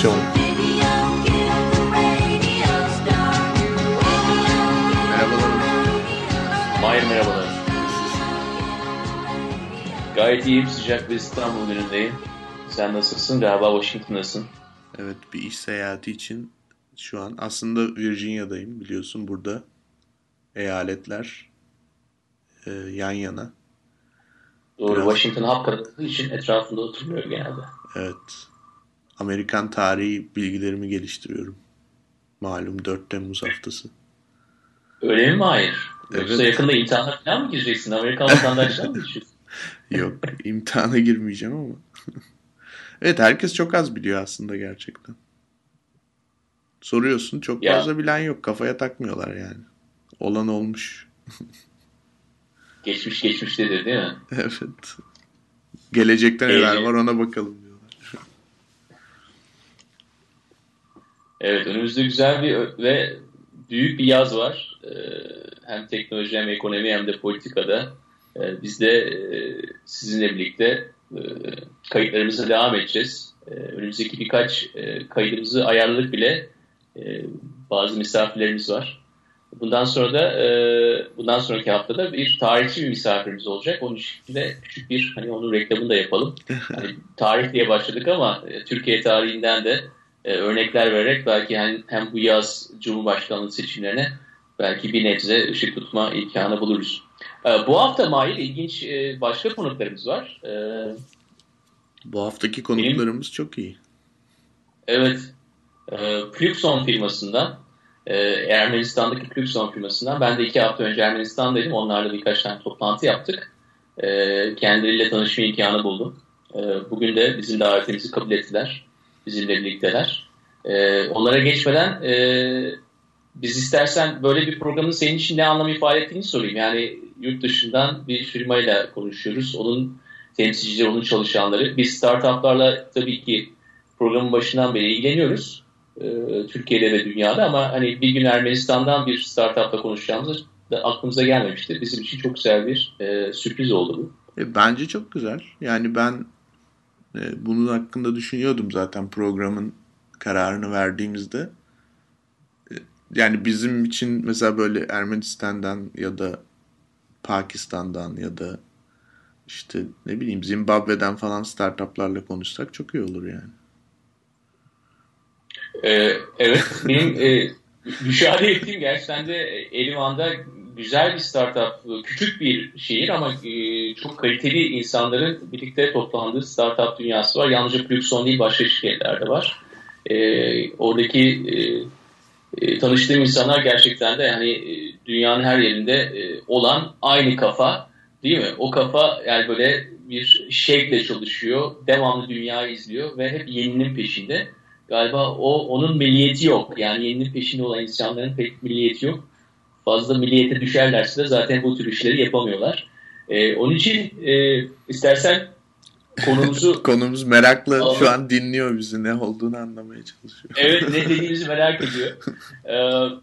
Adaptasyon Merhabalar. Mahir merhabalar. Gayet iyiyim, sıcak bir İstanbul günündeyim. Sen nasılsın? Galiba Washington'dasın. Evet bir iş seyahati için şu an aslında Virginia'dayım biliyorsun burada eyaletler e, yan yana. Doğru, Biraz. Washington karadığı için etrafında oturmuyor genelde. Evet. Amerikan tarihi bilgilerimi geliştiriyorum. Malum 4 Temmuz haftası. Öyle mi? Yoksa Evet. yakında imtihana falan mı gireceksin? Amerikan vatandaşlığa mı geçiyorsun? Yok imtihana girmeyeceğim ama. evet herkes çok az biliyor aslında gerçekten. Soruyorsun çok Ya. fazla bilen yok. Kafaya takmıyorlar yani. Olan olmuş. Geçmiş geçmiştedir değil mi? Evet. Gelecekte neler Ee, var ona bakalım Evet, önümüzde güzel bir ve büyük bir yaz var. Ee, hem teknoloji hem ekonomi hem de politikada. Ee, biz de e, sizinle birlikte e, kayıtlarımıza devam edeceğiz. Ee, önümüzdeki birkaç e, kaydımızı ayarladık bile. Bazı misafirlerimiz var. Bundan sonra da bundan sonraki haftada bir tarihçi bir misafirimiz olacak. Onun için de küçük bir hani onun reklamını da yapalım. Hani tarih diye başladık ama Türkiye tarihinden de e, örnekler vererek belki hem, hem bu yaz Cumhurbaşkanlığı seçimlerine belki bir nebze ışık tutma imkanı buluruz. E, bu hafta Mahir ilginç e, başka konuklarımız var. E, Bu haftaki konuklarımız çok iyi. evet, e, Plüxon firmasından, e, Ermenistan'daki Plüxon firmasından. Ben de iki hafta önce Ermenistan'daydım. Onlarla birkaç tane toplantı yaptık. E, kendileriyle tanışma imkanı buldum. E, bugün de bizim davetimizi kabul ettiler. Bizimle birlikteler. E, onlara geçmeden e, biz istersen böyle bir programın senin için ne anlam ifade ettiğini sorayım. Yani yurt dışından bir firmayla konuşuyoruz. Onun temsilcileri, onun çalışanları. Biz startuplarla tabii ki programın başından beri ilgileniyoruz. E, Türkiye'de ve dünyada ama hani bir gün Ermenistan'dan bir startupla konuşacağımız da aklımıza gelmemişti. Bizim için çok güzel bir e, sürpriz oldu bu. E, bence çok güzel. Yani ben e, bunun hakkında düşünüyordum zaten programın kararını verdiğimizde. E, yani bizim için mesela böyle Ermenistan'dan ya da Pakistan'dan ya da işte ne bileyim Zimbabwe'den falan startuplarla konuşsak çok iyi olur yani. Ee, evet, benim e, müşahede ettiğim gerçekten de Erivan'da güzel bir startup, küçük bir şehir ama e, çok kaliteli insanların birlikte toplandığı startup dünyası var. Yalnızca Plüxon değil başka şirketler de var. E, oradaki e, tanıştığım insanlar gerçekten de yani dünyanın her yerinde olan aynı kafa değil mi? O kafa yani böyle bir şevkle çalışıyor, devamlı dünyayı izliyor ve hep yeninin peşinde galiba o onun milliyeti yok. Yani yeninin peşinde olan insanların pek milliyeti yok. Fazla milliyete düşerlerse de zaten bu tür işleri yapamıyorlar. Ee, onun için e, istersen konumuzu Konumuz merakla Anladım. şu an dinliyor bizi ne olduğunu anlamaya çalışıyor. evet ne dediğimizi merak ediyor. Uh,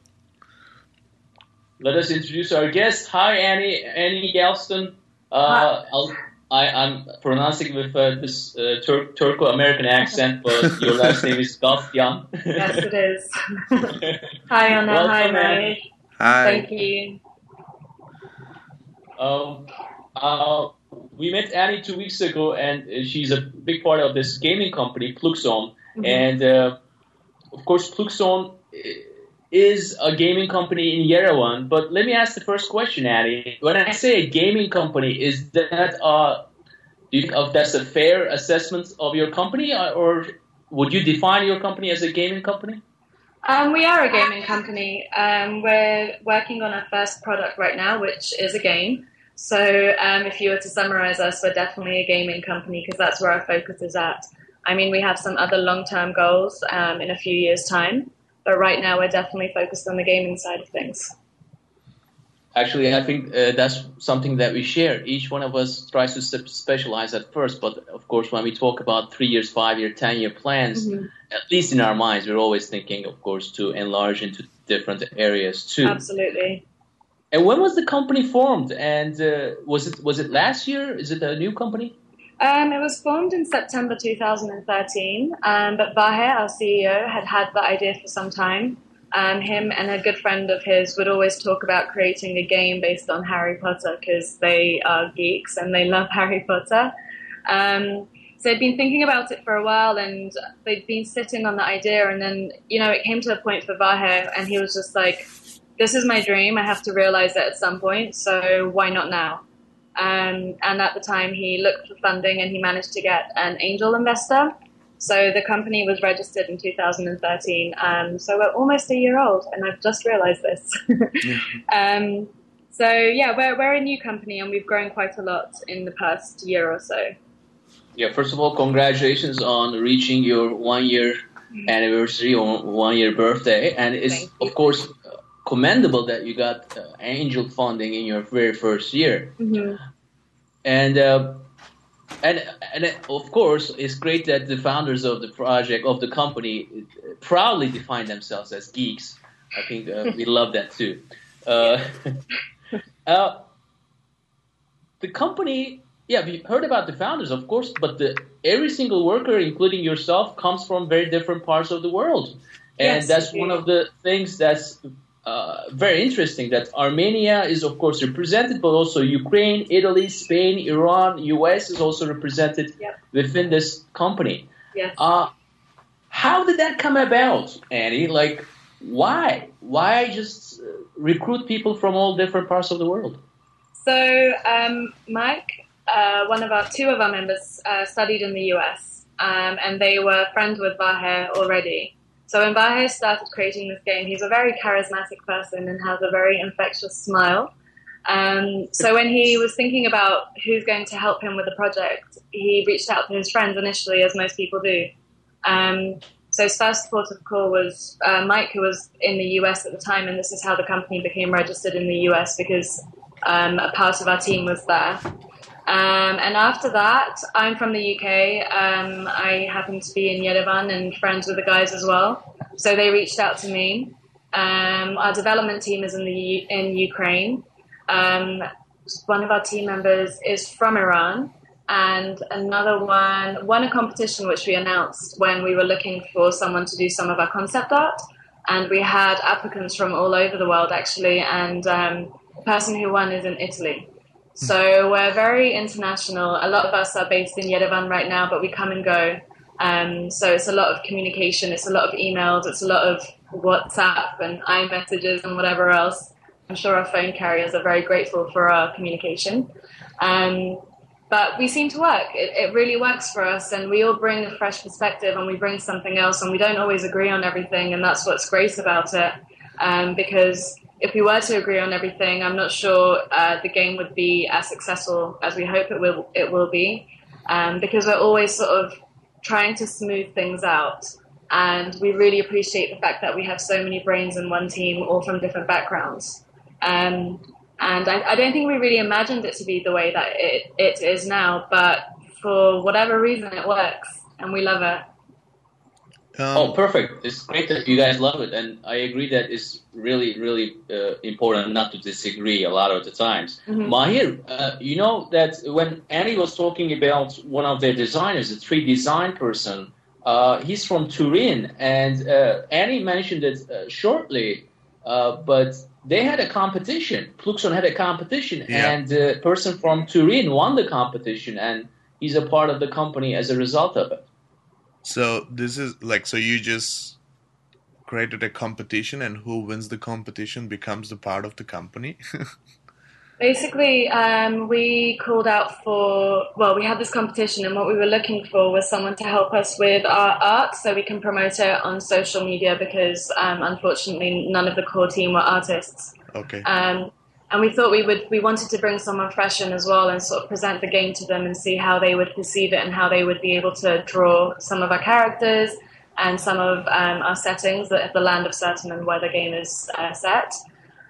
let us introduce our guest. Hi Annie, Annie Galston. Uh, I'll, I, I'm pronouncing with uh, this uh, Tur- Turco-American accent, but your last name is Galsyan. Yes, it is. Hi, Anna. Hi, Welcome, Mary. Annie. Hi. Thank you. Um, uh, we met Annie two weeks ago, and uh, she's a big part of this gaming company, Pluxon. And uh, of course, Pluxon is a gaming company in Yerevan. But let me ask the first question, Annie. When I say a gaming company, is that uh, do you think of that's a fair assessment of your company, or, or would you define your company as a gaming company? Um, we are a gaming company. Um, we're working on our first product right now, which is a game. So, um, if you were to summarize us, we're definitely a gaming company because that's where our focus is at. I mean, we have some other long term goals um, in a few years' time, but right now we're definitely focused on the gaming side of things. Actually, I think uh, that's something that we share. Each one of us tries to specialize at first, but of course, when we talk about three years, five year, ten year plans, at least in our minds, we're always thinking, of course, to enlarge into different areas too. Absolutely. And when was the company formed? And uh, was it was it last year? Is it a new company? Um, it was formed in September 2013, um, but Vahe, our CEO, had had the idea for some time. Um, him and a good friend of his would always talk about creating a game based on Harry Potter because they are geeks and they love Harry Potter. Um, so they'd been thinking about it for a while and they'd been sitting on the idea. And then, you know, it came to a point for Vahe and he was just like, this is my dream. I have to realize it at some point. So why not now? Um, and at the time, he looked for funding and he managed to get an angel investor. So the company was registered in 2013. Um, so we're almost a year old, and I've just realized this. um, so yeah, we're, we're a new company and we've grown quite a lot in the past year or so. Yeah, first of all, congratulations on reaching your one year anniversary or one year birthday. And it's, of course, commendable that you got uh, angel funding in your very first year. Mm-hmm. And uh, and and of course, it's great that the founders of the project of the company proudly define themselves as geeks. I think uh, we love that too. Uh, uh, the company, yeah, we heard about the founders, of course, but the every single worker, including yourself, comes from very different parts of the world, and Yes, that's one of the things that's uh, very interesting. That Armenia is, of course, represented, but also Ukraine, Italy, Spain, Iran, U.S. is also represented Yep. within this company. Yes. Uh, how did that come about, Annie? Like, why? Why just uh, recruit people from all different parts of the world? So um, Mike, uh, one of our two of our members, uh, studied in the US, um, and they were friends with Vahe already. So when Vahe started creating this game, he's a very charismatic person and has a very infectious smile. Um, so when he was thinking about who's going to help him with the project, he reached out to his friends initially, as most people do. Um, so his first port of call was uh, Mike, who was in the US at the time, and this is how the company became registered in the US because um, a part of our team was there. Um, and after that, I'm from the UK. Um, I happen to be in Yerevan and friends with the guys as well. So they reached out to me. Um, our development team is in the U- in Ukraine. Um, one of our team members is from Iran, and another one won a competition which we announced when we were looking for someone to do some of our concept art. And we had applicants from all over the world actually, and um, the person who won is in Italy. So we're very international. A lot of us are based in Yerevan right now, but we come and go. Um, so it's a lot of communication, it's a lot of emails, it's a lot of WhatsApp and iMessages and whatever else. I'm sure our phone carriers are very grateful for our communication. Um, but we seem to work. It, it really works for us, and we all bring a fresh perspective, and we bring something else, and we don't always agree on everything, and that's what's great about it. Um, because if we were to agree on everything, I'm not sure uh, the game would be as successful as we hope it will. It will be, um, because we're always sort of trying to smooth things out, and we really appreciate the fact that we have so many brains in one team, all from different backgrounds. Um, and I, I don't think we really imagined it to be the way that it, it is now, but for whatever reason, it works, and we love it. Um, Oh, perfect. It's great that you guys love it. And I agree that it's really, really uh, important not to disagree a lot of the times. Mhm. Mahir, uh, you know that when Annie was talking about one of their designers, a 3D design person, uh, he's from Turin. And uh, Annie mentioned it uh, shortly, uh, but they had a competition. Pluxon had a competition, Yeah. and the person from Turin won the competition, and he's a part of the company as a result of it. So this is like so you just created a competition and who wins the competition becomes the part of the company. Basically, um, we called out for, well, we had this competition, and what we were looking for was someone to help us with our art so we can promote it on social media because um, unfortunately none of the core team were artists. okay. Um, and we thought we would we wanted to bring someone fresh in as well and sort of present the game to them and see how they would perceive it and how they would be able to draw some of our characters and some of um, our settings, the, the land of certain and where the game is uh, set.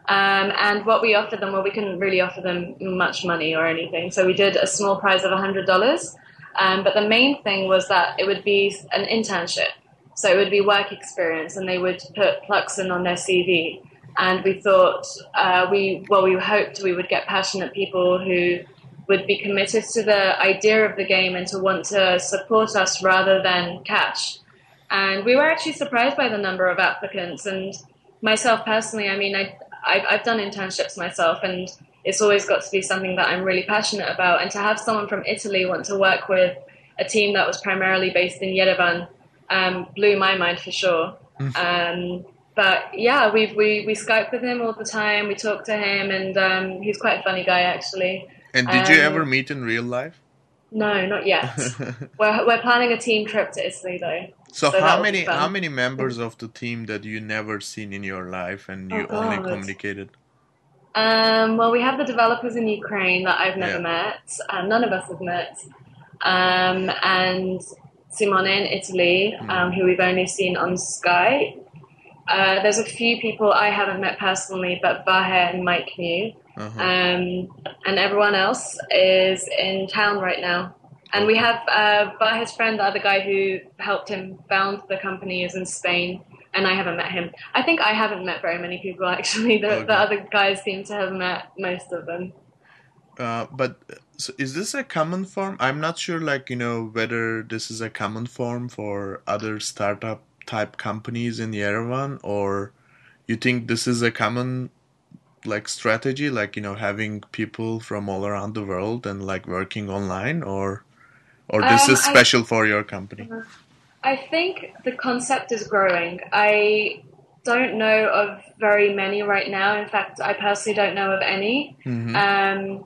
Um, and what we offered them, well, we couldn't really offer them much money or anything. So we did a small prize of $100. Um, but the main thing was that it would be an internship. So it would be work experience, and they would put Pluxon on their CV. And we thought, uh, we well, we hoped we would get passionate people who would be committed to the idea of the game and to want to support us rather than cash. And we were actually surprised by the number of applicants. And myself personally, I mean, I, I've, I've done internships myself, and it's always got to be something that I'm really passionate about. And to have someone from Italy want to work with a team that was primarily based in Yerevan um, blew my mind for sure. um, but yeah, we we we Skype with him all the time. We talk to him, and um, he's quite a funny guy actually. And did you Um, ever meet in real life? No, not yet. we're we're planning a team trip to Italy though. So, So how many how many members of the team that you never seen in your life and you Oh, only God. communicated? Um, well, we have the developers in Ukraine that I've never Yeah. met. and none of us have met. Um, and Simone in Italy, Hmm. um, who we've only seen on Skype. Uh, there's a few people I haven't met personally, but Vahe and Mike knew. Uh-huh. Um, and everyone else is in town right now. And we have uh, Vahe's friend, the other guy who helped him found the company, is in Spain, and I haven't met him. I think I haven't met very many people actually. The, Okay. the other guys seem to have met most of them. Uh, but so is this a common form? I'm not sure, like you know, whether this is a common form for other startup type companies in Yerevan, or you think this is a common like strategy, like you know, having people from all around the world and like working online, or or this Um, is I- special for your company? I think the concept is growing. I don't know of very many right now. In fact, I personally don't know of any. Mhm. Um,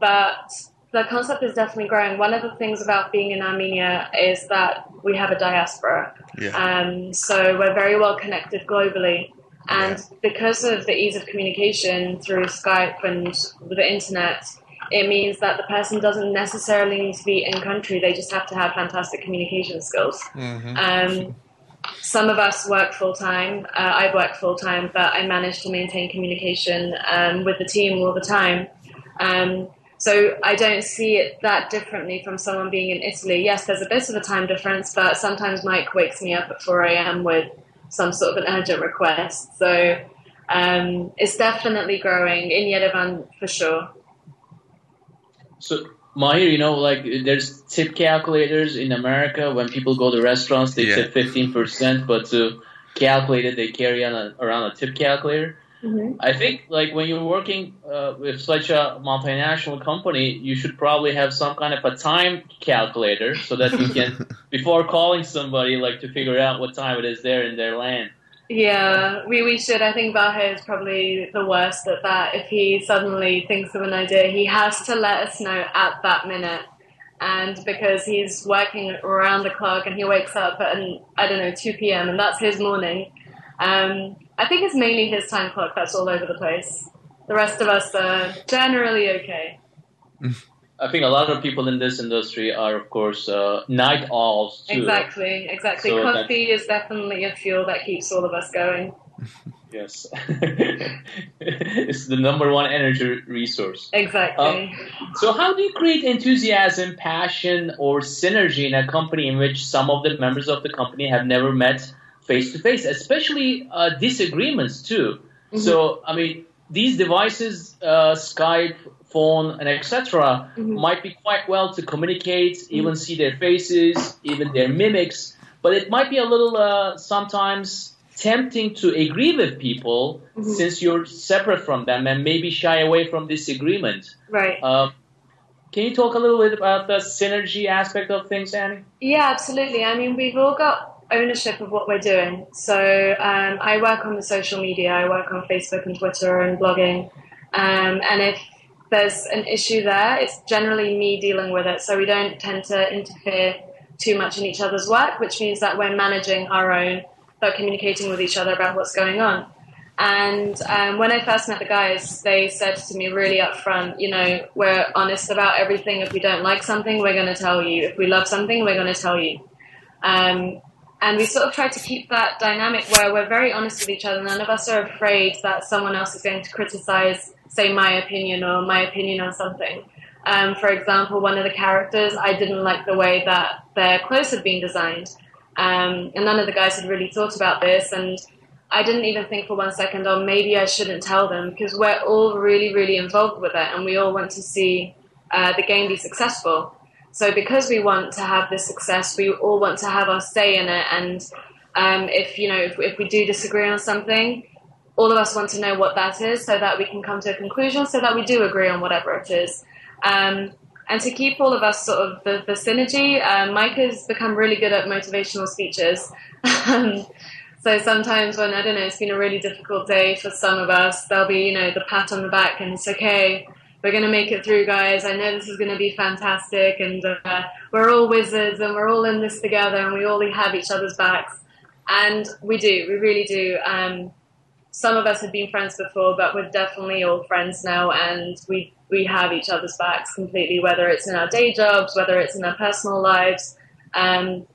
but the concept is definitely growing. One of the things about being in Armenia is that we have a diaspora. yeah. Um, so we're very well connected globally. And because of the ease of communication through Skype and the internet, it means that the person doesn't necessarily need to be in country. They just have to have fantastic communication skills. Mhm. Um, some of us work full time. Uh, I work full time, but I manage to maintain communication um, with the team all the time. Um, so I don't see it that differently from someone being in Italy. Yes, there's a bit of a time difference, but sometimes Mike wakes me up at 4 a.m. with some sort of an urgent request. So um, it's definitely growing in Yerevan for sure. So, Mahir, you know, like there's tip calculators in America. When people go to restaurants, they Yeah. tip 15%, but to calculate it, they carry on a, around a tip calculator. Mm-hmm. I think, like, when you're working uh, with such a multinational company, you should probably have some kind of a time calculator so that you can, before calling somebody, like, to figure out what time it is there in their land. Yeah, we, we should. I think Vahe is probably the worst at that. If he suddenly thinks of an idea, he has to let us know at that minute. And because he's working around the clock and he wakes up at, I don't know, 2 p.m., and that's his morning, um, I think it's mainly his time clock that's all over the place. The rest of us are generally okay. I think a lot of people in this industry are, of course, uh, night owls, too. Exactly, exactly. So Coffee is definitely a fuel that keeps all of us going. Yes. it's the number one energy resource. Exactly. So, how do you create enthusiasm, passion, or synergy in a company in which some of the members of the company have never met face to face, especially uh, disagreements too? Mhm. So, I mean, these devices, uh, Skype, phone, and etc., Mhm. might be quite well to communicate, even see their faces, even their mimics, but it might be a little uh, sometimes tempting to agree with people Mhm. since you're separate from them and maybe shy away from disagreement. right. Um, can you talk a little bit about the synergy aspect of things, Annie? Yeah, absolutely. I mean, we've all got ownership of what we're doing. So um, I work on the social media. I work on Facebook and Twitter and blogging. Um, and if there's an issue there, it's generally me dealing with it. So we don't tend to interfere too much in each other's work, which means that we're managing our own, but communicating with each other about what's going on. And um, when I first met the guys, they said to me really upfront, you know, we're honest about everything. If we don't like something, we're going to tell you. If we love something, we're going to tell you. Um, and we sort of try to keep that dynamic where we're very honest with each other. None of us are afraid that someone else is going to criticize, say, my opinion or my opinion on something. Um, for example, one of the characters, I didn't like the way that their clothes had been designed. Um, and none of the guys had really thought about this. And I didn't even think for one second, oh, maybe I shouldn't tell them because we're all really, really involved with it and we all want to see uh, the game be successful. So because we want to have this success, we all want to have our say in it. And um, if you know, if, if we do disagree on something, all of us want to know what that is, so that we can come to a conclusion, so that we do agree on whatever it is. Um, and to keep all of us sort of the, the synergy, uh, Mike has become really good at motivational speeches. Um, so sometimes when I don't know, it's been a really difficult day for some of us, there'll be you know the pat on the back and it's okay we're going to make it through, guys. I know this is going to be fantastic, and uh, we're all wizards, and we're all in this together, and we all have each other's backs. And we do, we really do. Um, some of us have been friends before, but we're definitely all friends now, and we we have each other's backs completely, whether it's in our day jobs, whether it's in our personal lives. Um,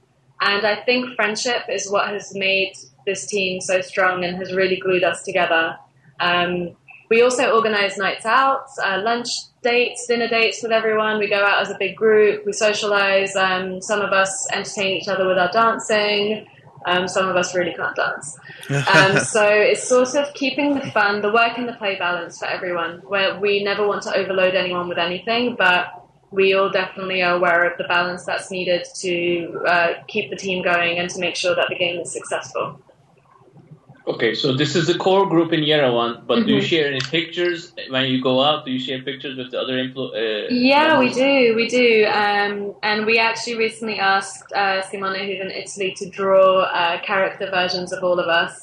and I think friendship is what has made this team so strong and has really glued us together. Um, we also organize nights out, uh, lunch dates, dinner dates with everyone. We go out as a big group. We socialize. Um, some of us entertain each other with our dancing. Um, some of us really can't dance. Um, so it's sort of keeping the fun, the work and the play balance for everyone. Where we never want to overload anyone with anything, but we all definitely are aware of the balance that's needed to uh, keep the team going and to make sure that the game is successful. Okay, so this is the core group in Yerevan, but mm-hmm. do you mm-hmm. share any pictures when you go out? Do you share pictures with the other employees? uh, Yeah, members? we do, we do. Um, and we actually recently asked uh, Simone, who's in Italy, to draw uh, character versions of all of us.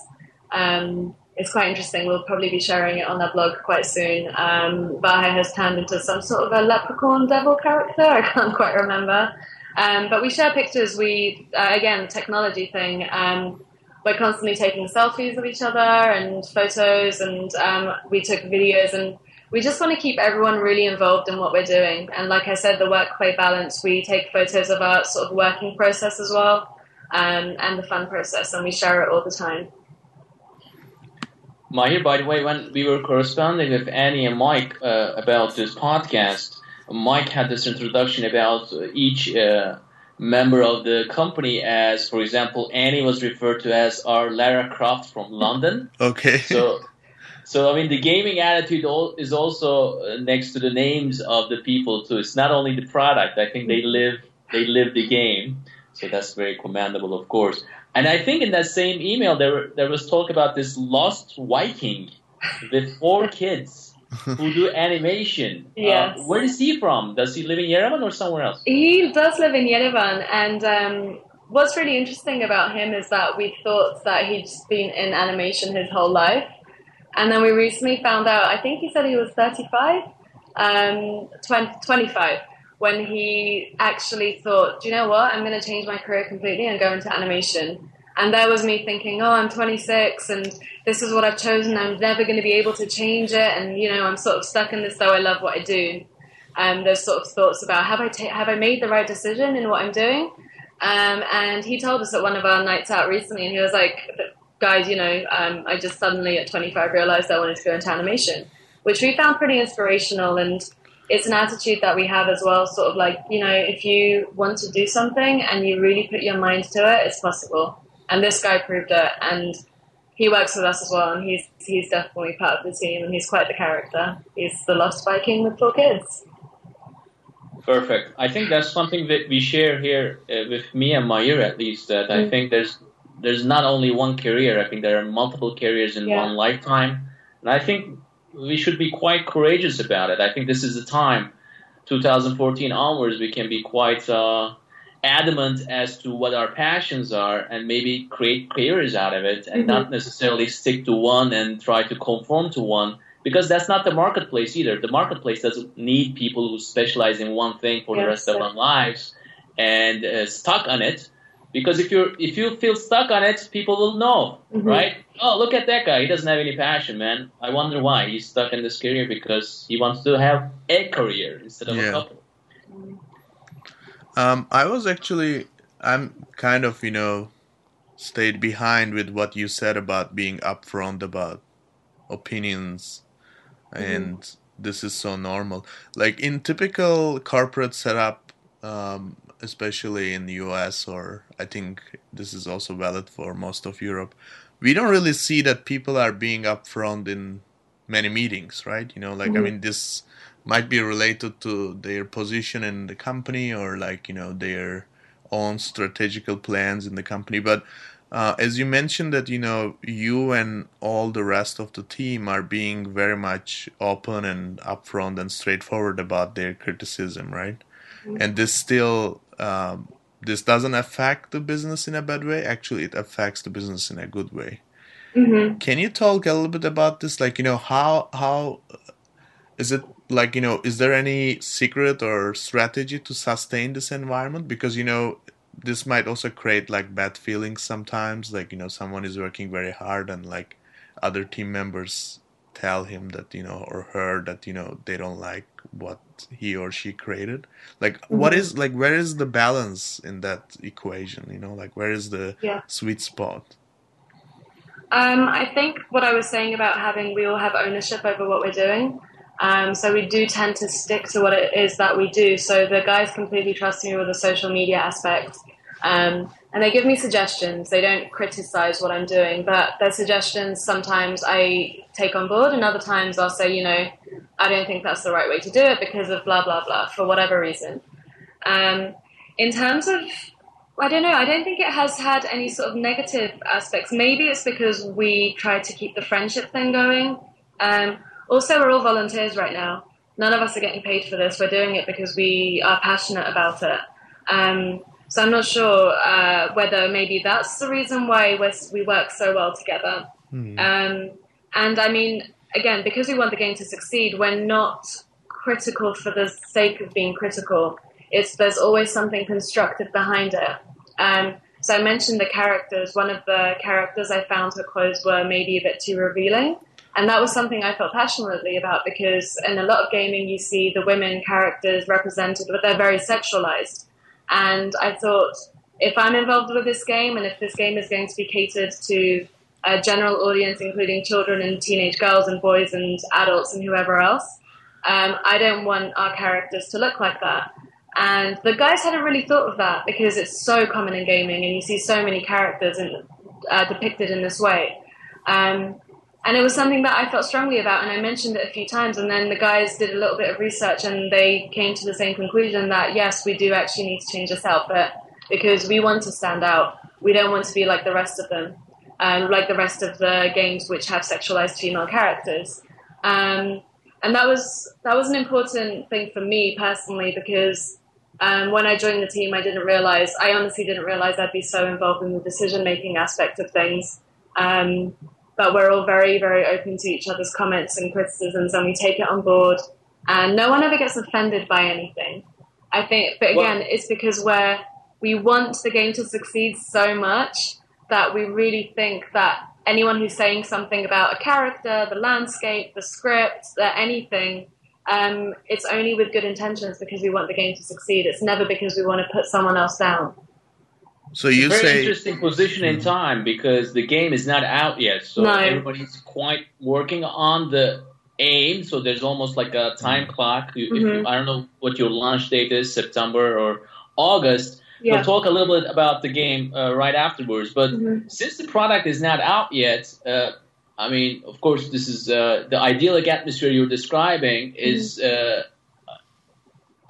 Um, it's quite interesting. We'll probably be sharing it on our blog quite soon. Um, Vahe has turned into some sort of a leprechaun devil character. I can't quite remember. Um, but we share pictures. We, uh, again, technology thing. Um, we're constantly taking selfies of each other and photos, and um, we took videos, and we just want to keep everyone really involved in what we're doing. And like I said, the work-play balance. We take photos of our sort of working process as well, um, and the fun process, and we share it all the time. Mahir, by the way, when we were corresponding with Annie and Mike uh, about this podcast, Mike had this introduction about each uh, member of the company as, for example, Annie was referred to as our Lara Croft from London. Okay. So, so I mean, the gaming attitude is also uh, next to the names of the people too. It's not only the product. I think they live they live the game. So that's very commendable, of course. And I think in that same email there there was talk about this lost Viking with four kids who do animation. Uh, yes. Uh, where is he from? Does he live in Yerevan or somewhere else? He does live in Yerevan, and um, what's really interesting about him is that we thought that he'd just been in animation his whole life, and then we recently found out. I think he said he was thirty-five, um, 20, 25 when he actually thought, do you know what? I'm going to change my career completely and go into animation. And there was me thinking, oh, I'm 26 and this is what I've chosen. I'm never going to be able to change it. And, you know, I'm sort of stuck in this, though I love what I do. Um, those sort of thoughts about have I, ta- have I made the right decision in what I'm doing? Um, and he told us at one of our nights out recently, and he was like, guys, you know, um, I just suddenly at 25 realized I wanted to go into animation, which we found pretty inspirational. And it's an attitude that we have as well, sort of like, you know, if you want to do something and you really put your mind to it, it's possible and this guy proved it. And he works with us as well, and he's he's definitely part of the team, and he's quite the character. He's the lost Viking with four kids. Perfect. I think that's something that we share here uh, with me and Mahir at least. That mm. I think there's there's not only one career. I think there are multiple careers in yeah. one lifetime, and I think we should be quite courageous about it. I think this is the time, 2014 onwards, we can be quite. Uh, adamant as to what our passions are and maybe create careers out of it and mm-hmm. not necessarily stick to one and try to conform to one because that's not the marketplace either. The marketplace doesn't need people who specialize in one thing for yes, the rest of their lives and uh, stuck on it. Because if you if you feel stuck on it, people will know, mm-hmm. right? Oh, look at that guy. He doesn't have any passion, man. I wonder why he's stuck in this career because he wants to have a career instead of yeah. a couple. Um, I was actually, I'm kind of, you know, stayed behind with what you said about being upfront about opinions, mm-hmm. and this is so normal. Like in typical corporate setup, um, especially in the US, or I think this is also valid for most of Europe, we don't really see that people are being upfront in many meetings, right? You know, like mm-hmm. I mean, this might be related to their position in the company or like you know their own strategical plans in the company. But uh, as you mentioned that you know you and all the rest of the team are being very much open and upfront and straightforward about their criticism right? Mm-hmm. and this still um, this doesn't affect the business in a bad way. Actually it affects the business in a good way. Mm-hmm. can you talk a little bit about this? Like you know how how is it like you know is there any secret or strategy to sustain this environment because you know this might also create like bad feelings sometimes like you know someone is working very hard and like other team members tell him that you know or her that you know they don't like what he or she created like mm-hmm. what is like where is the balance in that equation you know like where is the yeah. sweet spot um, i think what i was saying about having we all have ownership over what we're doing um, so we do tend to stick to what it is that we do. So the guys completely trust me with the social media aspect. Um, and they give me suggestions. They don't criticize what I'm doing, but their suggestions sometimes I take on board, and other times I'll say, you know, I don't think that's the right way to do it because of blah, blah, blah, for whatever reason. Um, in terms of, I don't know, I don't think it has had any sort of negative aspects. Maybe it's because we try to keep the friendship thing going. Um, also, we're all volunteers right now. None of us are getting paid for this. We're doing it because we are passionate about it. Um, so I'm not sure uh, whether maybe that's the reason why we work so well together. Mm. Um, and I mean, again, because we want the game to succeed, we're not critical for the sake of being critical. It's there's always something constructive behind it. Um, so I mentioned the characters. One of the characters I found her clothes were maybe a bit too revealing. And that was something I felt passionately about because in a lot of gaming, you see the women characters represented, but they're very sexualized. And I thought, if I'm involved with this game and if this game is going to be catered to a general audience, including children and teenage girls and boys and adults and whoever else, um, I don't want our characters to look like that. And the guys hadn't really thought of that because it's so common in gaming and you see so many characters in, uh, depicted in this way. Um, and it was something that I felt strongly about, and I mentioned it a few times. And then the guys did a little bit of research, and they came to the same conclusion that yes, we do actually need to change this outfit because we want to stand out. We don't want to be like the rest of them, um, like the rest of the games which have sexualized female characters. Um, and that was that was an important thing for me personally because um, when I joined the team, I didn't realize, I honestly didn't realize I'd be so involved in the decision making aspect of things. Um, but we're all very, very open to each other's comments and criticisms, and we take it on board. And no one ever gets offended by anything. I think, but again, well, it's because we're we want the game to succeed so much that we really think that anyone who's saying something about a character, the landscape, the script, the anything, um, it's only with good intentions because we want the game to succeed. It's never because we want to put someone else down. So you say very say interesting position in hmm. time because the game is not out yet, so no. everybody's quite working on the aim. So there's almost like a time hmm. clock. Mm-hmm. You, I don't know what your launch date is, September or August. Yeah. We'll talk a little bit about the game uh, right afterwards. But mm-hmm. since the product is not out yet, uh, I mean, of course, this is uh, the idyllic atmosphere you're describing is mm-hmm.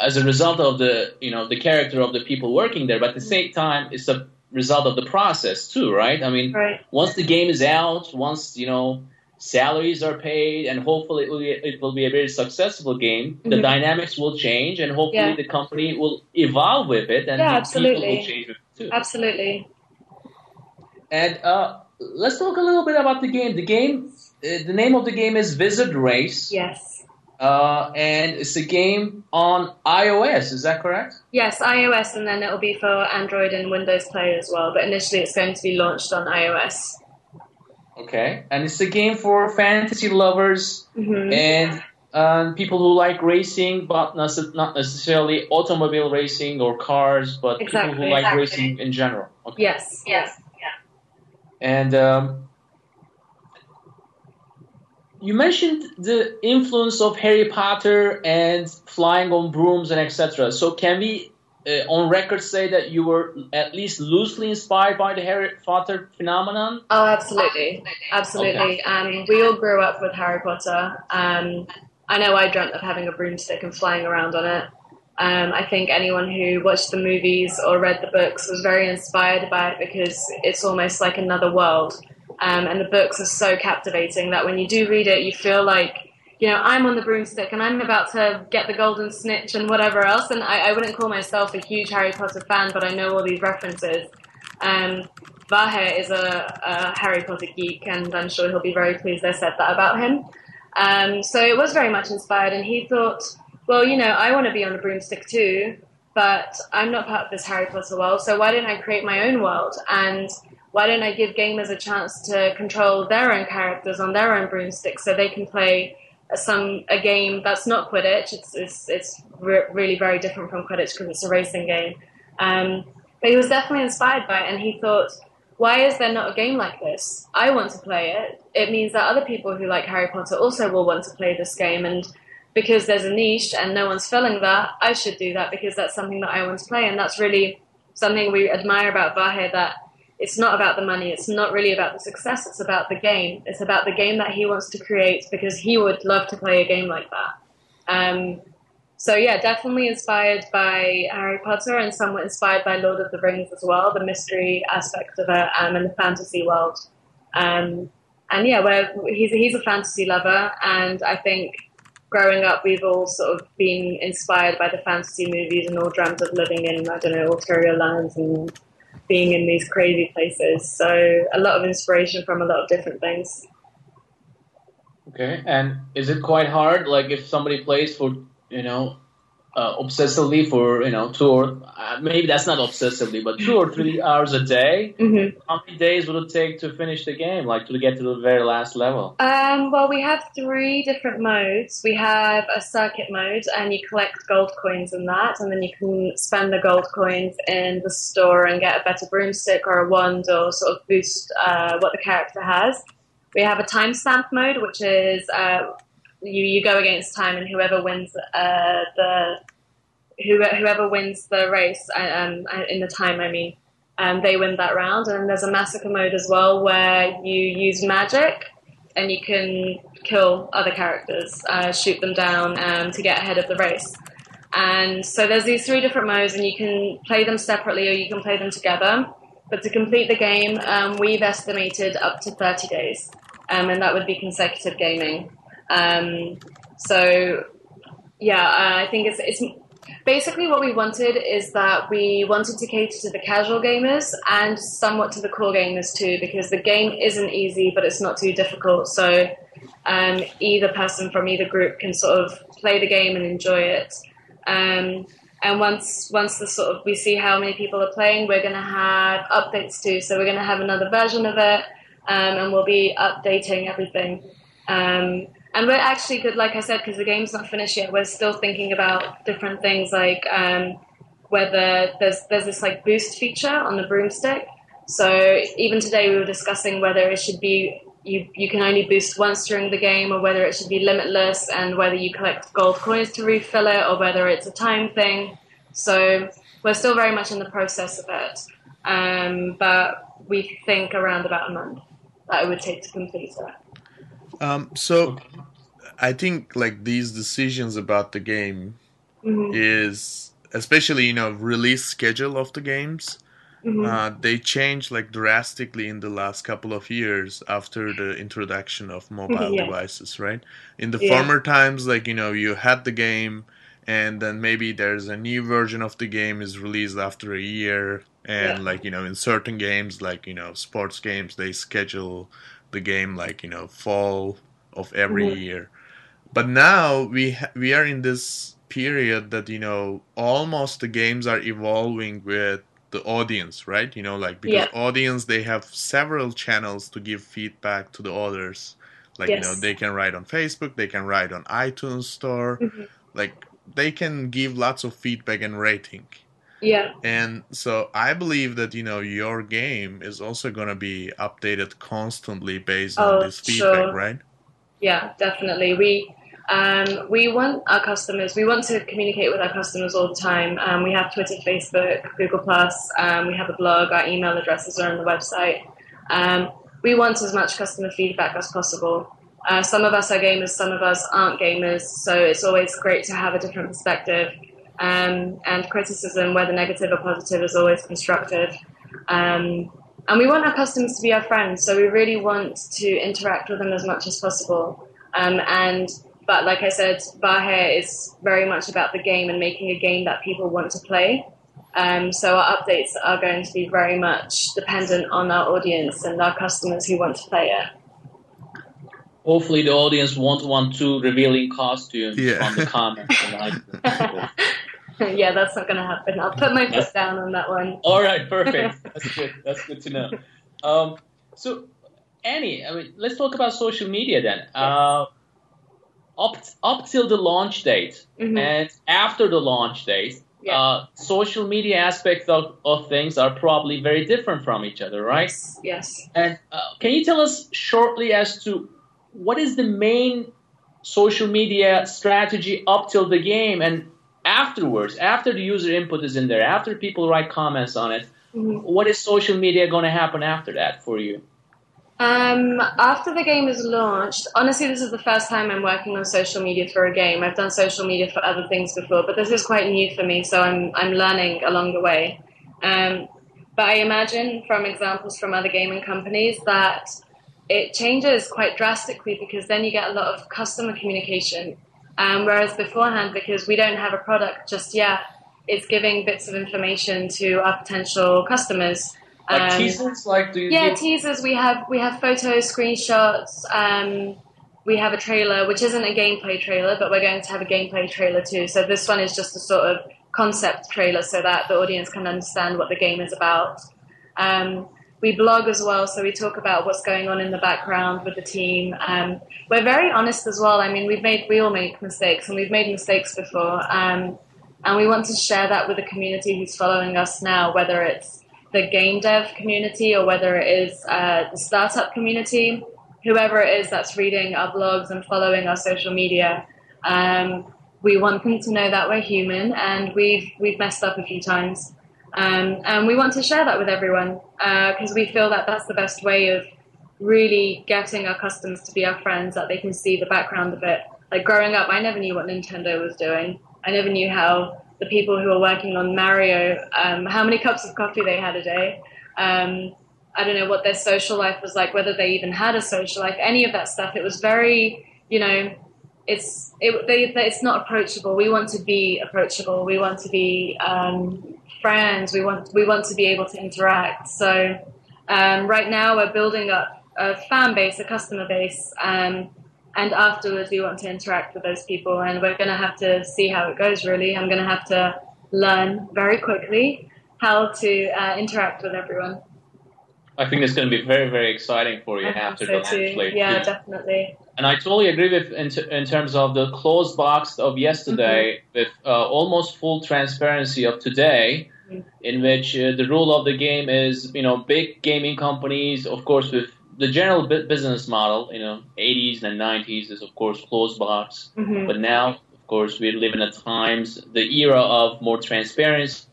As a result of the you know the character of the people working there, but at the same time, it's a result of the process too, right? I mean, right. once the game is out, once you know salaries are paid, and hopefully it will be, it will be a very successful game. Mm-hmm. The dynamics will change, and hopefully yeah. the company will evolve with it, and yeah, absolutely. people will change with it too. Absolutely. And uh, let's talk a little bit about the game. The game, uh, the name of the game is Wizard Race. Yes. Uh, and it's a game on iOS. Is that correct? Yes, iOS, and then it'll be for Android and Windows Play as well. But initially, it's going to be launched on iOS. Okay, and it's a game for fantasy lovers mm-hmm. and um, people who like racing, but not, not necessarily automobile racing or cars, but exactly, people who like racing in general. Okay. Yes, yes, yeah. And um, you mentioned the influence of Harry Potter and flying on brooms and etc. So can we, uh, on record, say that you were at least loosely inspired by the Harry Potter phenomenon? Oh, absolutely, absolutely. Okay. Um, we all grew up with Harry Potter. Um, I know I dreamt of having a broomstick and flying around on it. Um, I think anyone who watched the movies or read the books was very inspired by it because it's almost like another world. Um, and the books are so captivating that when you do read it, you feel like, you know, I'm on the broomstick and I'm about to get the golden snitch and whatever else. And I, I wouldn't call myself a huge Harry Potter fan, but I know all these references. Um, Vahe is a, a, Harry Potter geek, and I'm sure he'll be very pleased I said that about him. Um, so it was very much inspired, and he thought, well, you know, I want to be on the broomstick too, but I'm not part of this Harry Potter world, so why didn't I create my own world? And why don't I give gamers a chance to control their own characters on their own broomstick so they can play some a game that's not Quidditch. It's it's, it's re- really very different from Quidditch because it's a racing game. Um, but he was definitely inspired by it, and he thought, why is there not a game like this? I want to play it. It means that other people who like Harry Potter also will want to play this game, and because there's a niche and no one's filling that, I should do that because that's something that I want to play, and that's really something we admire about Vahe that it's not about the money, it's not really about the success, it's about the game. It's about the game that he wants to create because he would love to play a game like that. Um, so yeah, definitely inspired by Harry Potter and somewhat inspired by Lord of the Rings as well, the mystery aspect of it um, and the fantasy world. Um, and yeah, he's he's a fantasy lover, and I think growing up we've all sort of been inspired by the fantasy movies and all dreamt of living in I don't know Arthurian lands and being in these crazy places. So a lot of inspiration from a lot of different things. Okay, and is it quite hard? Like if somebody plays for you know, uh, obsessively for you know two or uh, maybe that's not obsessively, but two or three hours a day. Mm-hmm. How many days would it take to finish the game, like to get to the very last level? Um, well, we have three different modes. We have a circuit mode, and you collect gold coins in that, and then you can spend the gold coins in the store and get a better broomstick or a wand or sort of boost uh, what the character has. We have a timestamp mode, which is uh, you you go against time, and whoever wins uh, the whoever wins the race uh, um, uh, in the time, I mean, um, they win that round. And there's a massacre mode as well where you use magic and you can kill other characters, uh, shoot them down um, to get ahead of the race. And so there's these three different modes, and you can play them separately or you can play them together. But to complete the game, um, we've estimated up to 30 days, um, and that would be consecutive gaming. Um, so yeah, uh, I think it's it's basically what we wanted is that we wanted to cater to the casual gamers and somewhat to the core gamers too, because the game isn't easy, but it's not too difficult. So um, either person from either group can sort of play the game and enjoy it. Um, and once once the sort of we see how many people are playing, we're going to have updates too. So we're going to have another version of it, um, and we'll be updating everything. And we're actually good, like I said, because the game's not finished yet. We're still thinking about different things, like um, whether there's there's this like boost feature on the broomstick. So even today we were discussing whether it should be you you can only boost once during the game, or whether it should be limitless, and whether you collect gold coins to refill it, or whether it's a time thing. So we're still very much in the process of it, um, but we think around about a month that it would take to complete it. Um, so I think like these decisions about the game mm-hmm. is especially you know release schedule of the games. Mm-hmm. Uh, they changed like drastically in the last couple of years after the introduction of mobile yeah. devices, right? In the yeah. former times, like you know, you had the game, and then maybe there's a new version of the game is released after a year, and yeah. like you know, in certain games, like you know, sports games, they schedule the game like you know fall of every mm-hmm. year but now we ha- we are in this period that you know almost the games are evolving with the audience right you know like because yeah. audience they have several channels to give feedback to the others like yes. you know they can write on facebook they can write on itunes store mm-hmm. like they can give lots of feedback and rating yeah. And so I believe that you know your game is also going to be updated constantly based oh, on this feedback, sure. right? Yeah, definitely. We um, we want our customers. We want to communicate with our customers all the time. Um, we have Twitter, Facebook, Google Plus. Um, we have a blog. Our email addresses are on the website. Um, we want as much customer feedback as possible. Uh, some of us are gamers, some of us aren't gamers, so it's always great to have a different perspective. Um, and criticism, whether negative or positive, is always constructive. Um, and we want our customers to be our friends, so we really want to interact with them as much as possible. Um, and but like I said, Vahe is very much about the game and making a game that people want to play. Um, so our updates are going to be very much dependent on our audience and our customers who want to play it. Hopefully, the audience won't want to revealing costumes Yeah. on the comments. Yeah, that's not going to happen. I'll put my foot down on that one. All right, perfect. That's good. That's good to know. Um, so, Annie, I mean, let's talk about social media then. Uh, up up till the launch date Mhm. and after the launch date, Yeah. uh, social media aspects of, of things are probably very different from each other, right? Yes. yes. And uh, can you tell us shortly as to what is the main social media strategy up till the game and afterwards, after the user input is in there, after people write comments on it, Mhm. what is social media going to happen after that for you? Um, after the game is launched, honestly, this is the first time I'm working on social media for a game. I've done social media for other things before, but this is quite new for me, so I'm I'm learning along the way. Um, but I imagine from examples from other gaming companies that it changes quite drastically because then you get a lot of customer communication. Um, whereas beforehand, because we don't have a product just yet, it's giving bits of information to our potential customers. Like Um, teasers, like do you yeah, give- teasers. We have we have photos, screenshots. Um, we have a trailer, which isn't a gameplay trailer, but we're going to have a gameplay trailer too. So this one is just a sort of concept trailer, so that the audience can understand what the game is about. Um, we blog as well, so we talk about what's going on in the background with the team. Um, we're very honest as well. I mean, we've made we all make mistakes, and we've made mistakes before, um, and we want to share that with the community who's following us now, whether it's the game dev community or whether it is uh, the startup community, whoever it is that's reading our blogs and following our social media. Um, we want them to know that we're human and we've we've messed up a few times, um, and we want to share that with everyone because we feel that that's the best way of really getting our customers to be our friends, that they can see the background of it. Like growing up, I never knew what Nintendo was doing. I never knew how the people who were working on Mario, um, how many cups of coffee they had a day. Um, I don't know what their social life was like, whether they even had a social life, any of that stuff. It was very, you know, it's it, they, it's not approachable. We want to be approachable. We want to be um, friends. We want we want to be able to interact. So um, right now we're building up a fan base, a customer base, um, and afterwards we want to interact with those people. And we're going to have to see how it goes. Really, I'm going to have to learn very quickly how to uh, interact with everyone. I think it's going to be very, very exciting for you I after so too. play. Yeah, definitely. And I totally agree with in, t- in terms of the closed box of yesterday with uh, almost full transparency of today, Mhm. in which uh, the rule of the game is, you know, big gaming companies, of course, with the general bu- business model, you know, 80s and 90s is, of course, closed box. hmm But now, of course, we live in a times, the era of more transparency.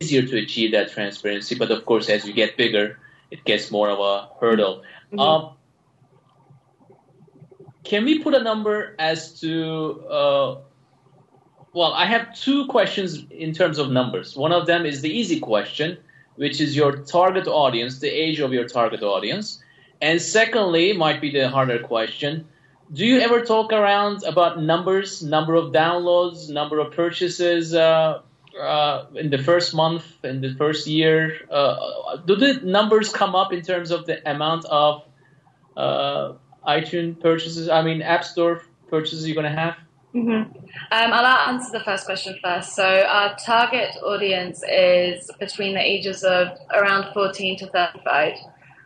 Easier to achieve that transparency, but of course, as you get bigger, it gets more of a hurdle. Mhm. Um, can we put a number as to? Uh, well, I have two questions in terms of numbers. One of them is the easy question, which is your target audience, the age of your target audience, and secondly, might be the harder question. Do you ever talk around about numbers, number of downloads, number of purchases uh, uh, in the first month, in the first year? Uh, do the numbers come up in terms of the amount of uh, iTunes purchases? I mean, App Store purchases you're going to have? hmm Um, I'll answer the first question first. So our target audience is between the ages of around 14 to 35.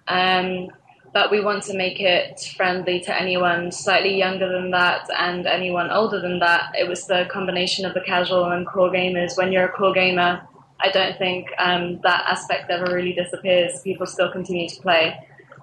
Um, but we want to make it friendly to anyone slightly younger than that and anyone older than that. It was the combination of the casual and core gamers. When you're a core gamer, I don't think um, that aspect ever really disappears. People still continue to play.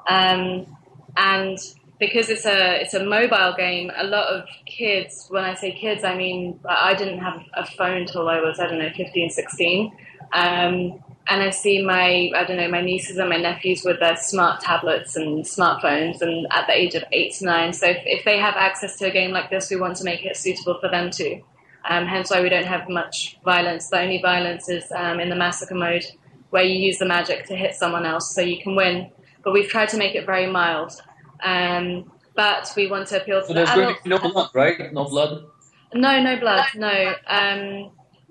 Um, and because it's a it's a mobile game, a lot of kids. When I say kids, I mean I didn't have a phone till I was I don't know 15, 16. Um, and I see my I don't know my nieces and my nephews with their smart tablets and smartphones, and at the age of eight to nine. So if, if they have access to a game like this, we want to make it suitable for them too. Um, hence why we don't have much violence. The only violence is um, in the massacre mode, where you use the magic to hit someone else so you can win. But we've tried to make it very mild. Um, but we want to appeal to So the there's going adult. to be no blood, right? No blood. No, no blood. No.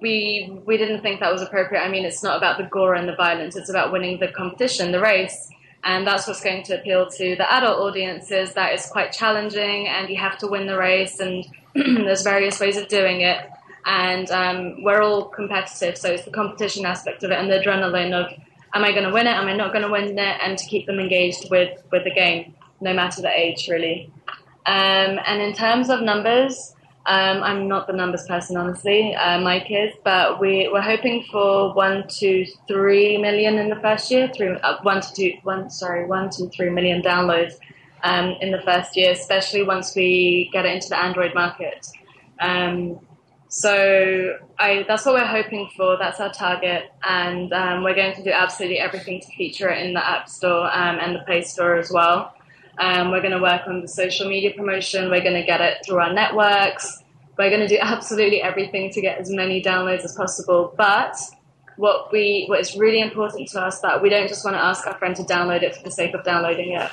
We we didn't think that was appropriate. I mean, it's not about the gore and the violence. It's about winning the competition, the race, and that's what's going to appeal to the adult audiences. That is quite challenging, and you have to win the race, and there's various ways of doing it. And um, we're all competitive, so it's the competition aspect of it and the adrenaline of, am I going to win it? Am I not going to win it? And to keep them engaged with with the game, no matter the age, really. Um, and in terms of numbers, um, I'm not the numbers person, honestly. Uh, Mike is, but we we're hoping for one to three million in the first year. Three, uh, one to two, one sorry, one to three million downloads um, in the first year, especially once we get it into the Android market. Um, so I, that's what we're hoping for. That's our target, and um, we're going to do absolutely everything to feature it in the App Store um, and the Play Store as well. Um, we're going to work on the social media promotion. We're going to get it through our networks. We're going to do absolutely everything to get as many downloads as possible. But what we what is really important to us that we don't just want to ask our friend to download it for the sake of downloading it.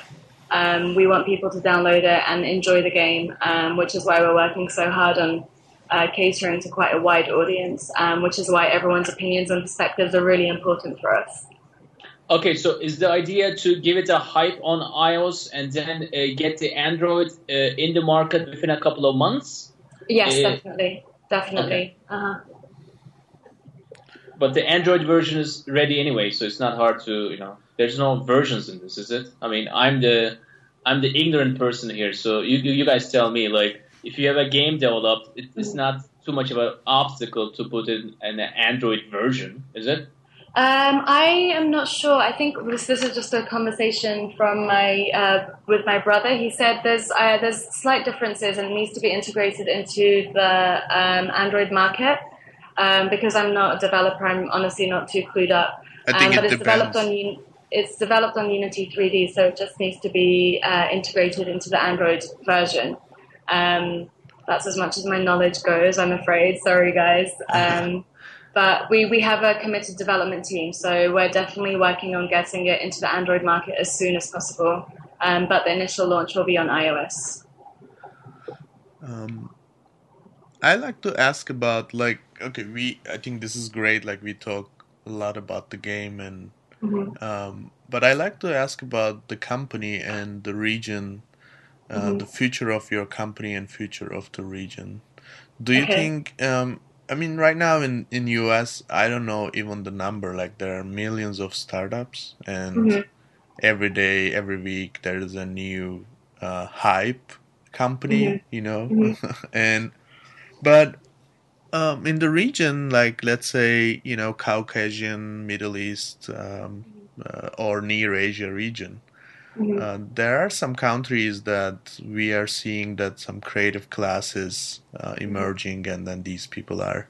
Um, we want people to download it and enjoy the game, um, which is why we're working so hard on uh, catering to quite a wide audience, um, which is why everyone's opinions and perspectives are really important for us. Okay, so is the idea to give it a hype on iOS and then uh, get the Android uh, in the market within a couple of months? Yes, Eh, definitely, definitely. Uh-huh. But the Android version is ready anyway, so it's not hard to you know. There's no versions in this, is it? I mean, I'm the I'm the ignorant person here, so you you guys tell me like if you have a game developed, it, it's not too much of an obstacle to put in an Android version, is it? Um, I am not sure. I think this, this is just a conversation from my uh, with my brother. He said there's uh, there's slight differences and it needs to be integrated into the um, Android market. Um, because I'm not a developer, I'm honestly not too clued up. I think um, it but it's developed on it's developed on Unity 3D, so it just needs to be uh, integrated into the Android version. Um, that's as much as my knowledge goes, I'm afraid. Sorry, guys. But we, we have a committed development team, so we're definitely working on getting it into the Android market as soon as possible. Um, but the initial launch will be on iOS. Um, I like to ask about like okay, we I think this is great. Like we talk a lot about the game and Mhm. um, but I like to ask about the company and the region, uh, Mhm. the future of your company and future of the region. Do you Okay. think? Um, I mean, right now in in US, I don't know even the number. Like there are millions of startups, and Mhm. every day, every week, there is a new uh, hype company. You know, Mhm. and but um, in the region, like let's say you know Caucasian, Middle East, um, uh, or Near Asia region, Mhm. uh, there are some countries that we are seeing that some creative classes uh, emerging, and then these people are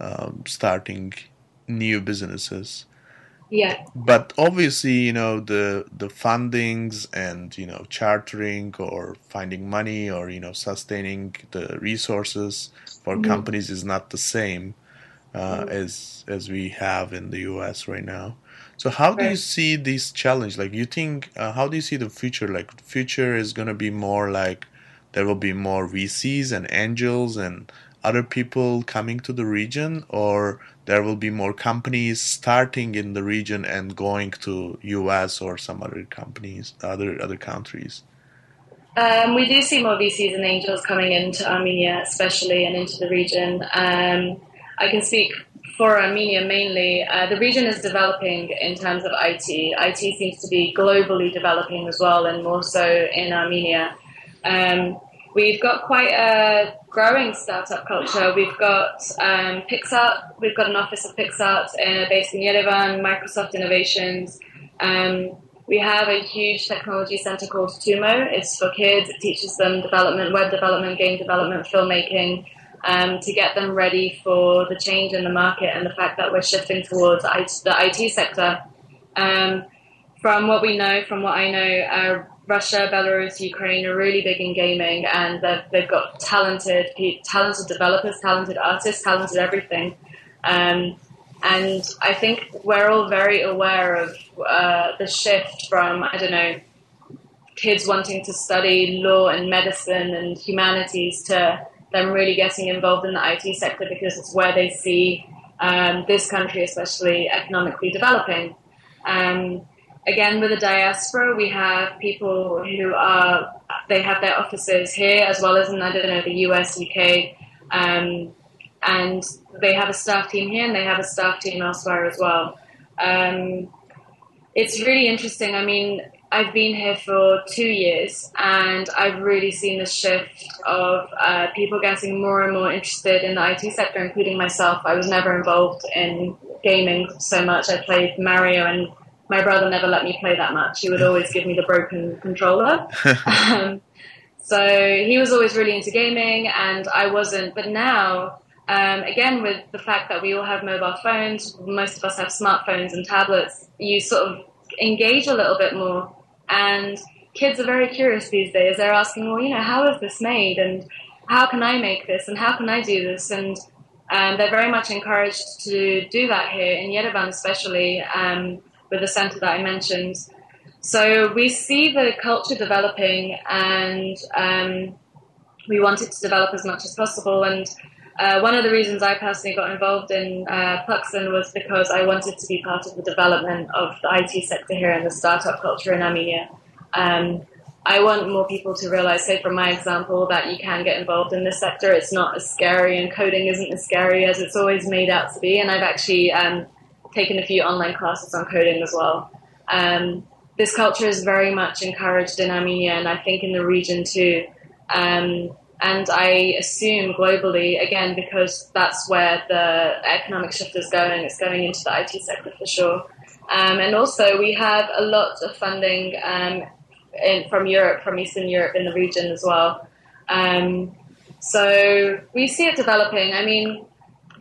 um, starting new businesses. Yeah. But obviously, you know the the fundings and you know chartering or finding money or you know sustaining the resources for Mhm. companies is not the same uh, Mhm. as as we have in the U.S. right now. So how do you see this challenge? Like you think, uh, how do you see the future? Like the future is gonna be more like there will be more VCs and angels and other people coming to the region, or there will be more companies starting in the region and going to US or some other companies, other other countries. Um, we do see more VCs and angels coming into Armenia, especially, and into the region. Um, I can speak for Armenia mainly. Uh, the region is developing in terms of IT. IT seems to be globally developing as well, and more so in Armenia. Um, we've got quite a growing startup culture. We've got um, PicsArt. We've got an office of PicsArt uh, based in Yerevan. Microsoft Innovations. Um, we have a huge technology center called Tumo. It's for kids. It teaches them development, web development, game development, filmmaking. Um, to get them ready for the change in the market and the fact that we're shifting towards the IT sector. Um, from what we know, from what I know, uh, Russia, Belarus, Ukraine are really big in gaming, and they've, they've got talented, talented developers, talented artists, talented everything. Um, and I think we're all very aware of uh, the shift from I don't know kids wanting to study law and medicine and humanities to them really getting involved in the IT sector because it's where they see um, this country, especially economically developing. Um, again, with the diaspora, we have people who are they have their offices here as well as in I don't know the US, UK, um, and they have a staff team here and they have a staff team elsewhere as well. Um, it's really interesting. I mean, I've been here for two years, and I've really seen the shift of uh, people getting more and more interested in the IT sector, including myself. I was never involved in gaming so much. I played Mario, and my brother never let me play that much. He would always give me the broken controller. um, so he was always really into gaming, and I wasn't. But now, um, again, with the fact that we all have mobile phones, most of us have smartphones and tablets, you sort of engage a little bit more and kids are very curious these days. They're asking, well, you know, how is this made? And how can I make this? And how can I do this? And um, they're very much encouraged to do that here in Yerevan, especially um, with the center that I mentioned. So we see the culture developing, and um, we want it to develop as much as possible. And uh, one of the reasons I personally got involved in uh, was because I wanted to be part of the development of the IT sector here and the startup culture in Armenia. Um, I want more people to realize, say from my example, that you can get involved in this sector. It's not as scary, and coding isn't as scary as it's always made out to be. And I've actually um, taken a few online classes on coding as well. Um, this culture is very much encouraged in Armenia, and I think in the region too. Um, and I assume globally, again, because that's where the economic shift is going, it's going into the IT sector for sure. Um, and also, we have a lot of funding um, in, from Europe, from Eastern Europe in the region as well. Um, so we see it developing. I mean,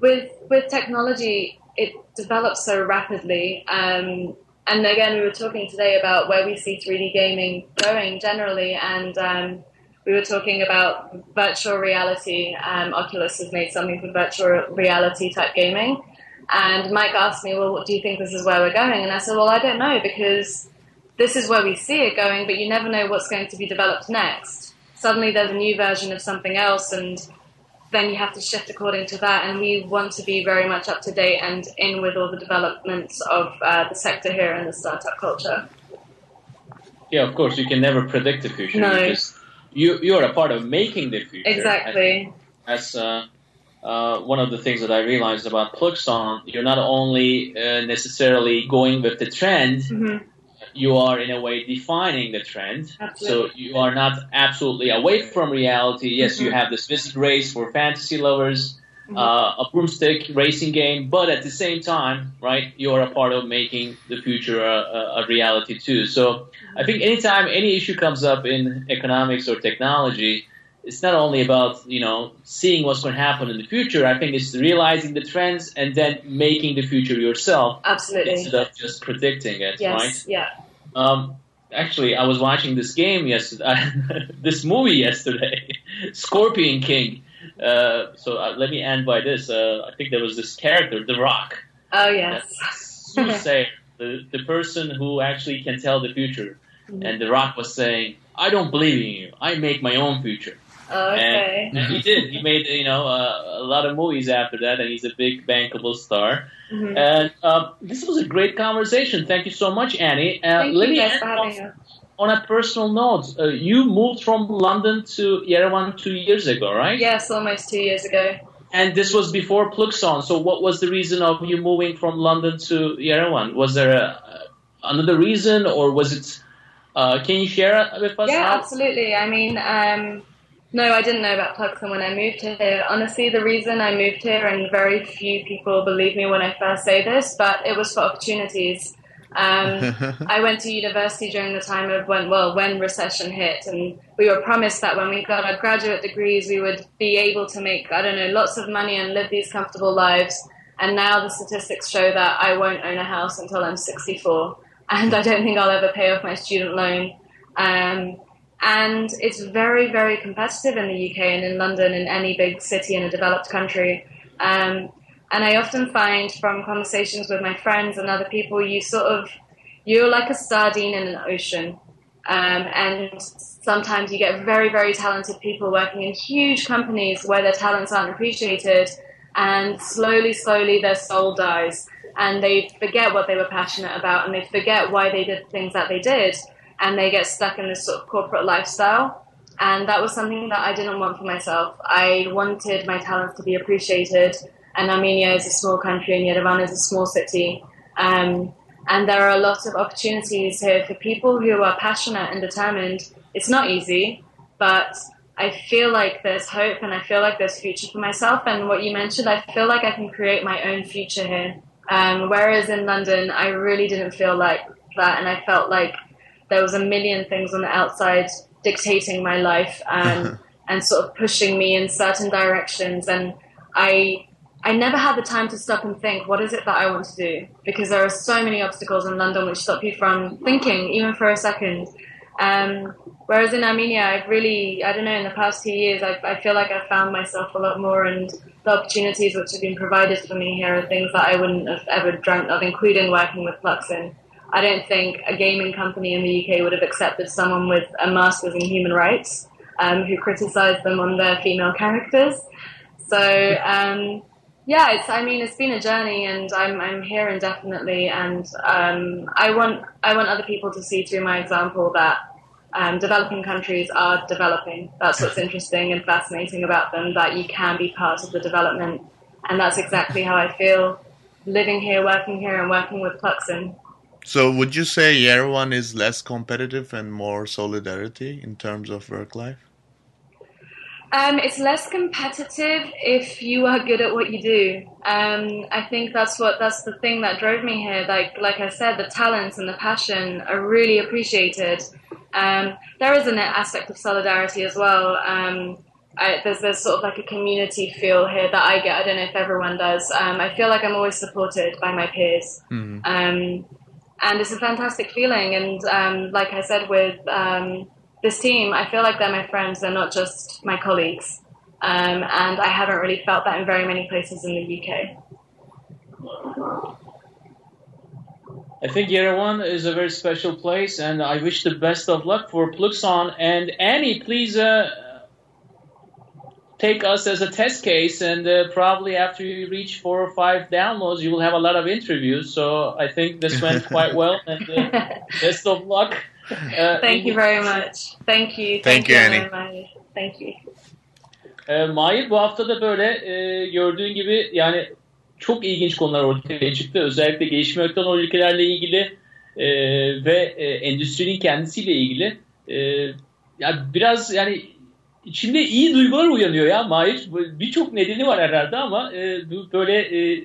with with technology, it develops so rapidly. Um, and again, we were talking today about where we see 3D gaming going generally, and um, we were talking about virtual reality. Um, Oculus has made something for virtual reality type gaming. And Mike asked me, well, what do you think this is where we're going? And I said, well, I don't know because this is where we see it going, but you never know what's going to be developed next. Suddenly there's a new version of something else, and then you have to shift according to that. And we want to be very much up to date and in with all the developments of uh, the sector here and the startup culture. Yeah, of course, you can never predict the future. No. You just you you are a part of making the future. Exactly. That's uh, uh, one of the things that I realized about Pluxon, you're not only uh, necessarily going with the trend, mm-hmm. you are in a way defining the trend. Absolutely. So you are not absolutely away from reality. Yes, mm-hmm. you have this Mystic Race for fantasy lovers. Uh, a broomstick racing game, but at the same time, right, you are a part of making the future a, a, a reality too. So I think anytime any issue comes up in economics or technology, it's not only about you know seeing what's going to happen in the future. I think it's realizing the trends and then making the future yourself. Absolutely. Instead of just predicting it, yes, right? Yeah. Um, actually, I was watching this game yesterday, this movie yesterday, Scorpion King. Uh, so uh, let me end by this. Uh, I think there was this character, The Rock. Oh yes. Soothsayer, the the person who actually can tell the future. Mm-hmm. And The Rock was saying, "I don't believe in you. I make my own future." Oh, okay. And, and, he did. He made you know uh, a lot of movies after that, and he's a big bankable star. Mm-hmm. And uh, this was a great conversation. Thank you so much, Annie. Uh, Thank let you me guys for having us on a personal note, uh, you moved from London to Yerevan two years ago, right? Yes, almost two years ago. And this was before Pluxon. So, what was the reason of you moving from London to Yerevan? Was there a, another reason, or was it? Uh, can you share with us? Yeah, how? absolutely. I mean, um, no, I didn't know about Pluxon when I moved here. Honestly, the reason I moved here, and very few people believe me when I first say this, but it was for opportunities. Um, I went to university during the time of when, well, when recession hit, and we were promised that when we got our graduate degrees, we would be able to make, I don't know, lots of money and live these comfortable lives. And now the statistics show that I won't own a house until I'm 64, and I don't think I'll ever pay off my student loan. Um, and it's very, very competitive in the UK and in London, in any big city in a developed country. Um, and I often find from conversations with my friends and other people, you sort of, you're like a sardine in an ocean. Um, and sometimes you get very, very talented people working in huge companies where their talents aren't appreciated. And slowly, slowly, their soul dies. And they forget what they were passionate about and they forget why they did things that they did. And they get stuck in this sort of corporate lifestyle. And that was something that I didn't want for myself. I wanted my talents to be appreciated and Armenia is a small country and Yerevan is a small city. Um, and there are a lot of opportunities here for people who are passionate and determined. It's not easy, but I feel like there's hope and I feel like there's future for myself. And what you mentioned, I feel like I can create my own future here. Um, whereas in London, I really didn't feel like that, and I felt like there was a million things on the outside dictating my life and and sort of pushing me in certain directions. And I I never had the time to stop and think, what is it that I want to do? Because there are so many obstacles in London which stop you from thinking, even for a second. Um, whereas in Armenia, I've really, I don't know, in the past few years, I, I feel like I've found myself a lot more, and the opportunities which have been provided for me here are things that I wouldn't have ever dreamt of, including working with Pluxon. I don't think a gaming company in the UK would have accepted someone with a master's in human rights um, who criticised them on their female characters. So, um, yeah, it's. I mean, it's been a journey, and I'm I'm here indefinitely, and um, I want I want other people to see through my example that um, developing countries are developing. That's what's interesting and fascinating about them. That you can be part of the development, and that's exactly how I feel living here, working here, and working with Pluxon. So, would you say Yerevan is less competitive and more solidarity in terms of work life? Um, it's less competitive if you are good at what you do. Um, I think that's what that's the thing that drove me here. Like like I said, the talents and the passion are really appreciated. Um, there is an aspect of solidarity as well. Um, I, there's there's sort of like a community feel here that I get. I don't know if everyone does. Um, I feel like I'm always supported by my peers. Mm-hmm. Um, and it's a fantastic feeling. And like I said, with this team, I feel like they're my friends. They're not just my colleagues. Um, and I haven't really felt that in very many places in the UK. I think Yerevan is a very special place, and I wish the best of luck for Pluxon. And Annie, please uh, take us as a test case, and uh, probably after you reach four or five downloads, you will have a lot of interviews. So I think this went quite well, and uh, best of luck. Uh, Thank you very much. Thank you. Thank, Thank you Annie. Thank you. E, Mahir bu hafta da böyle e, gördüğün gibi yani çok ilginç konular ortaya çıktı. Özellikle gelişmekte olan ülkelerle ilgili e, ve e, endüstrinin kendisiyle ilgili. E, ya biraz yani içinde iyi duygular uyanıyor ya Mahir. Birçok nedeni var herhalde ama e, böyle e,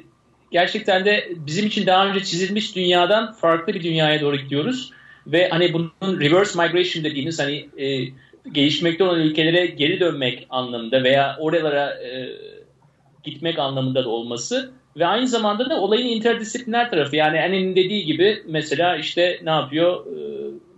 gerçekten de bizim için daha önce çizilmiş dünyadan farklı bir dünyaya doğru gidiyoruz. Ve hani bunun reverse migration dediğimiz hani e, gelişmekte olan ülkelere geri dönmek anlamında veya oralara e, gitmek anlamında da olması ve aynı zamanda da olayın interdisipliner tarafı. Yani Anne'nin dediği gibi mesela işte ne yapıyor? E,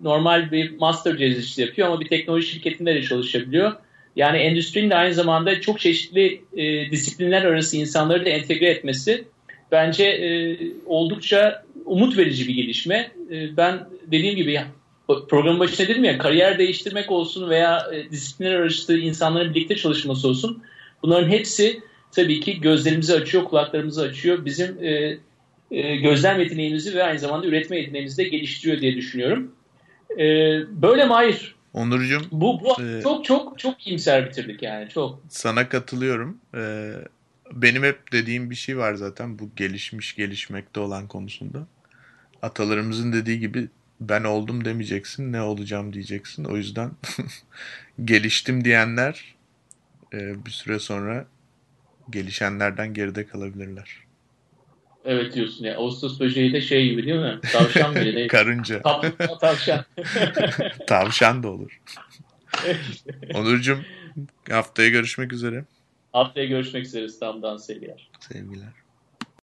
normal bir master cezisi yapıyor ama bir teknoloji şirketinde de çalışabiliyor. Yani endüstrinin de aynı zamanda çok çeşitli e, disiplinler arası insanları da entegre etmesi bence e, oldukça umut verici bir gelişme. E, ben dediğim gibi programın başında dedim ya kariyer değiştirmek olsun veya e, disiplinler arası insanların birlikte çalışması olsun. Bunların hepsi tabii ki gözlerimizi açıyor, kulaklarımızı açıyor. Bizim e, e, gözlem yeteneğimizi ve aynı zamanda üretme yeteneğimizi de geliştiriyor diye düşünüyorum. E, böyle Mahir. Onurcuğum. Bu, bu e, çok çok çok iyimser bitirdik yani çok. Sana katılıyorum. E, benim hep dediğim bir şey var zaten bu gelişmiş gelişmekte olan konusunda. Atalarımızın dediği gibi ben oldum demeyeceksin ne olacağım diyeceksin. O yüzden geliştim diyenler e, bir süre sonra gelişenlerden geride kalabilirler. Evet diyorsun ya. Ağustos böceği de şey gibi değil mi? Tavşan mıydı? Ne? Karınca. Kaplumbağa tavşan. Tavşan da olur. Onurcuğum haftaya görüşmek üzere. Haftaya görüşmek üzere İstanbul'dan sevgiler. Sevgiler.